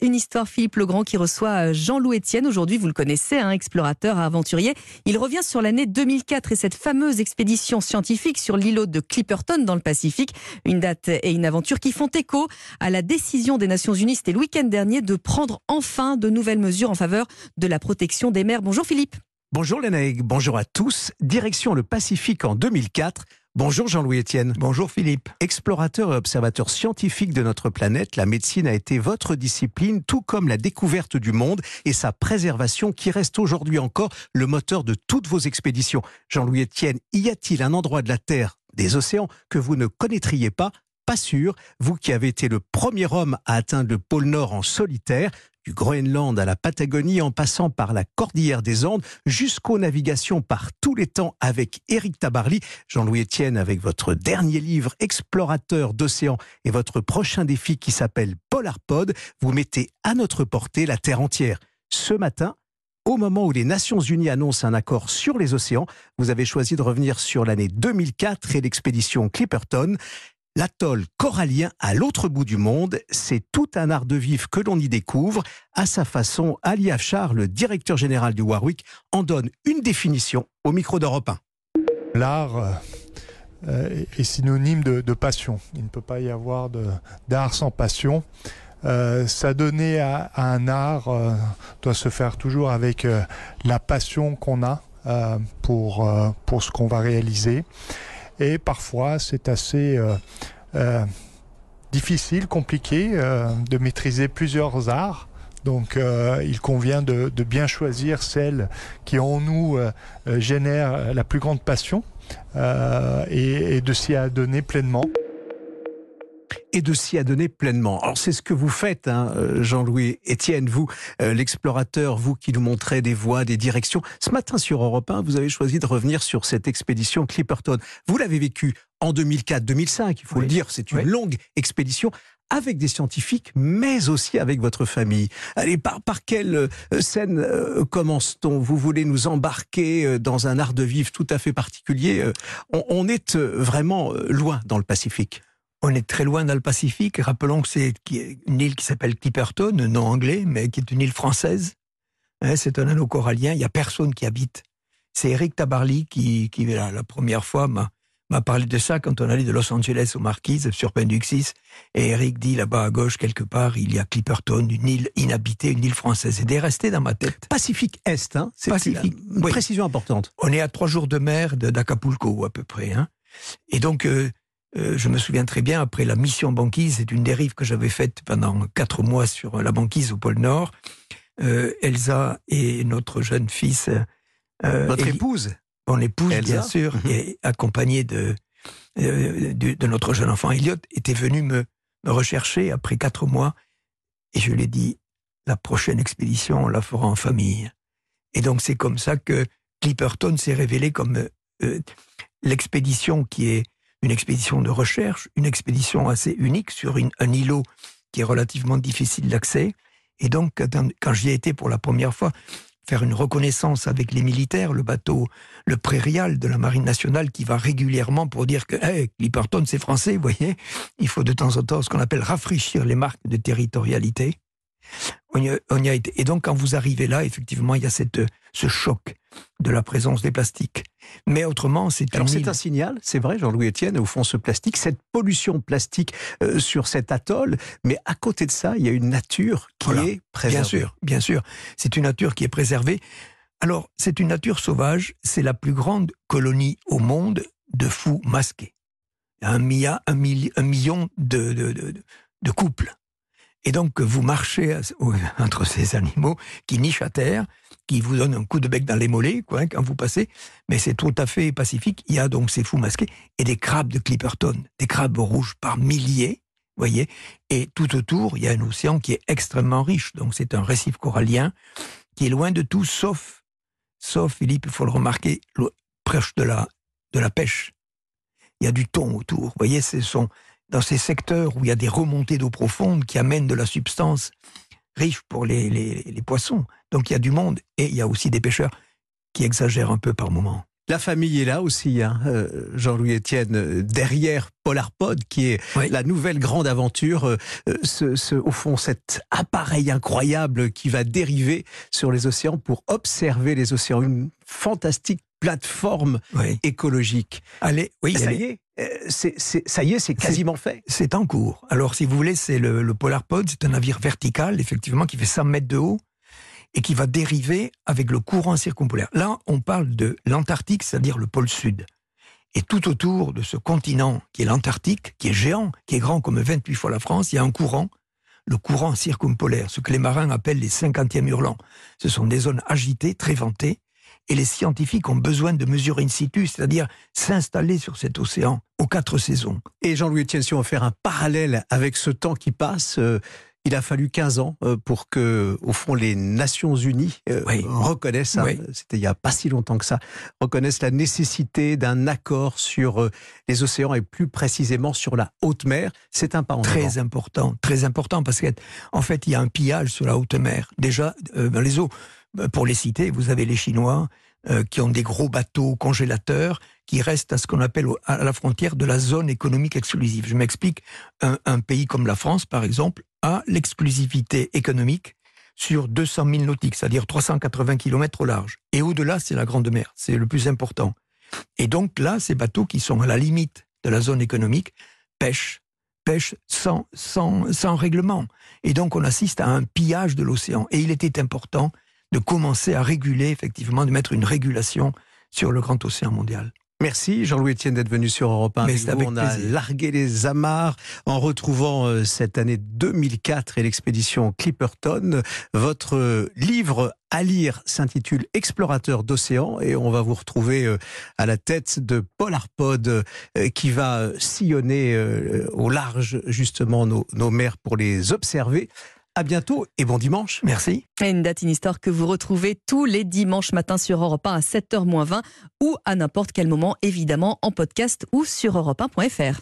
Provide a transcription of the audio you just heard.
une histoire Philippe Legrand qui reçoit euh, Jean-Loup Etienne. Aujourd'hui, vous le connaissez, un hein, explorateur, aventurier. Il revient sur l'année 2004 et cette fameuse expédition scientifique sur l'îlot de Clipperton dans le Pacifique. Une date et une aventure qui font écho à la décision des Nations Unies, c'était le week-end dernier, de prendre enfin de nouvelles mesures en faveur de la protection des mers. Bonjour Philippe. Bonjour Lénaïque, bonjour à tous. Direction le Pacifique en 2004. Bonjour Jean-Louis Etienne. Bonjour Philippe. Explorateur et observateur scientifique de notre planète, la médecine a été votre discipline, tout comme la découverte du monde et sa préservation qui reste aujourd'hui encore le moteur de toutes vos expéditions. Jean-Louis Etienne, y a-t-il un endroit de la Terre, des océans, que vous ne connaîtriez pas? Pas sûr, vous qui avez été le premier homme à atteindre le pôle Nord en solitaire, du Groenland à la Patagonie en passant par la Cordillère des Andes jusqu'aux navigations par tous les temps avec Éric Tabarly, Jean-Louis Etienne avec votre dernier livre Explorateur d'océan et votre prochain défi qui s'appelle Polarpod, vous mettez à notre portée la Terre entière. Ce matin, au moment où les Nations Unies annoncent un accord sur les océans, vous avez choisi de revenir sur l'année 2004 et l'expédition Clipperton. L'atoll corallien à l'autre bout du monde, c'est tout un art de vivre que l'on y découvre. À sa façon, Ali Afshar, le directeur général du Warwick, en donne une définition au micro d'Europe 1. L'art euh, est synonyme de, passion. Il ne peut pas y avoir d'art sans passion. Euh, S'adonner à, un art euh, doit se faire toujours avec la passion qu'on a pour, pour ce qu'on va réaliser. Et parfois, c'est assez euh, euh, difficile, compliqué euh, de maîtriser plusieurs arts. Donc il convient de, bien choisir celle qui en nous génère la plus grande passion et, et de s'y adonner pleinement et de s'y adonner pleinement. Alors c'est ce que vous faites, hein, euh, Jean-Louis Étienne, vous, euh, l'explorateur, vous qui nous montrez des voies, des directions. Ce matin sur Europe 1, vous avez choisi de revenir sur cette expédition Clipperton. Vous l'avez vécue en 2004-2005, il faut le dire, c'est une longue expédition avec des scientifiques, mais aussi avec votre famille. Allez, par, par quelle euh, scène commence-t-on? Vous voulez nous embarquer dans un art de vivre tout à fait particulier. on est vraiment loin dans le Pacifique. On est très loin dans le Pacifique. Rappelons que c'est une île qui s'appelle Clipperton, nom anglais, mais qui est une île française. Hein, c'est un anneau corallien. Il n'y a personne qui habite. C'est Eric Tabarly qui, qui la, première fois, m'a parlé de ça quand on allait de Los Angeles aux Marquises sur Penduxis. Et Eric dit là-bas à gauche, quelque part, il y a Clipperton, une île inhabitée, une île française. C'est resté dans ma tête. Pacifique Est, hein C'est Pacifique. Une précision importante. On est à trois jours de mer d'Acapulco, à peu près. Hein et donc, euh, euh, je me souviens très bien, après la mission banquise, c'est une dérive que j'avais faite pendant quatre mois sur la banquise au pôle Nord. Euh, Elsa et notre jeune fils. Euh, votre épouse Mon épouse, bien sûr, mhm. et accompagnée de, de, notre jeune enfant Elliot, était venu me, me rechercher après quatre mois. Et je lui ai dit, la prochaine expédition, on la fera en famille. Et donc c'est comme ça que Clipperton s'est révélé comme l'expédition qui est une expédition de recherche, une expédition assez unique sur un îlot qui est relativement difficile d'accès. Et donc, quand j'y ai été pour la première fois, faire une reconnaissance avec les militaires, le bateau, le prairial de la Marine nationale qui va régulièrement pour dire que hey, Clipperton, c'est français, vous voyez. Il faut de temps en temps ce qu'on appelle rafraîchir les marques de territorialité. On y, a, été. Et donc, quand vous arrivez là, effectivement, il y a cette, ce choc de la présence des plastiques. Mais autrement, c'est Alors, c'est un signal, c'est vrai, Jean-Louis Etienne, au fond, ce plastique, cette pollution plastique euh, sur cet atoll. Mais à côté de ça, il y a une nature qui est préservée. Bien sûr, bien sûr. C'est une nature qui est préservée. Alors, c'est une nature sauvage. C'est la plus grande colonie au monde de fous masqués. Un, un, un million de, de, de couples et donc, vous marchez entre ces animaux qui nichent à terre, qui vous donnent un coup de bec dans les mollets, hein, quand vous passez. Mais c'est tout à fait pacifique. Il y a donc ces fous masqués et des crabes de Clipperton, des crabes rouges par milliers, voyez. Et tout autour, il y a un océan qui est extrêmement riche. Donc, c'est un récif corallien qui est loin de tout, sauf, sauf, Philippe, il faut le remarquer, proche de la, de la pêche. Il y a du thon autour. Vous voyez, ce sont dans ces secteurs où il y a des remontées d'eau profonde qui amènent de la substance riche pour les, les, poissons. Donc il y a du monde et il y a aussi des pêcheurs qui exagèrent un peu par moment. La famille est là aussi, hein, euh, Jean-Louis Etienne, euh, derrière Polarpod, qui est la nouvelle grande aventure, euh, ce, au fond cet appareil incroyable qui va dériver sur les océans pour observer les océans. Une fantastique plateforme écologique. Allez, oui, ça y est. ça y est, c'est quasiment fait. C'est en cours. Alors, si vous voulez, c'est le, le Polarpod, c'est un navire vertical, effectivement, qui fait 100 mètres de haut, et qui va dériver avec le courant circumpolaire. Là, on parle de l'Antarctique, c'est-à-dire le pôle sud. Et tout autour de ce continent qui est l'Antarctique, qui est géant, qui est grand comme 28 fois la France, il y a un courant, le courant circumpolaire, ce que les marins appellent les 50e hurlants. Ce sont des zones agitées, très ventées, et les scientifiques ont besoin de mesurer in situ, c'est-à-dire s'installer sur cet océan aux quatre saisons. Et Jean-Louis Etienne, si on va faire un parallèle avec ce temps qui passe, euh, il a fallu 15 ans euh, pour que, au fond, les Nations Unies euh, reconnaissent, hein, c'était il n'y a pas si longtemps que ça, reconnaissent la nécessité d'un accord sur euh, les océans et plus précisément sur la haute mer. C'est un pas en Très important, très important parce qu'en fait, il y a un pillage sur la haute mer. Déjà, dans les eaux, pour les citer, vous avez les Chinois, qui ont des gros bateaux congélateurs qui restent à ce qu'on appelle à la frontière de la zone économique exclusive. Je m'explique, un, pays comme la France, par exemple, a l'exclusivité économique sur 200 000 nautiques, c'est-à-dire 380 km au large. Et au-delà, c'est la Grande Mer, c'est le plus important. Et donc là, ces bateaux qui sont à la limite de la zone économique pêchent, pêchent sans, sans, sans règlement. Et donc on assiste à un pillage de l'océan. Et il était important de commencer à réguler, effectivement, de mettre une régulation sur le grand océan mondial. Merci Jean-Louis Etienne d'être venu sur Europe 1. on a largué les amarres en retrouvant euh, cette année 2004 et l'expédition Clipperton. Votre livre à lire s'intitule Explorateur d'océan et on va vous retrouver euh, à la tête de Polarpod euh, qui va sillonner au large justement nos, nos mers pour les observer. À bientôt et bon dimanche. Merci. une date, une histoire que vous retrouvez tous les dimanches matins sur Europe 1 à 7h20 ou à n'importe quel moment, évidemment, en podcast ou sur europe1.fr.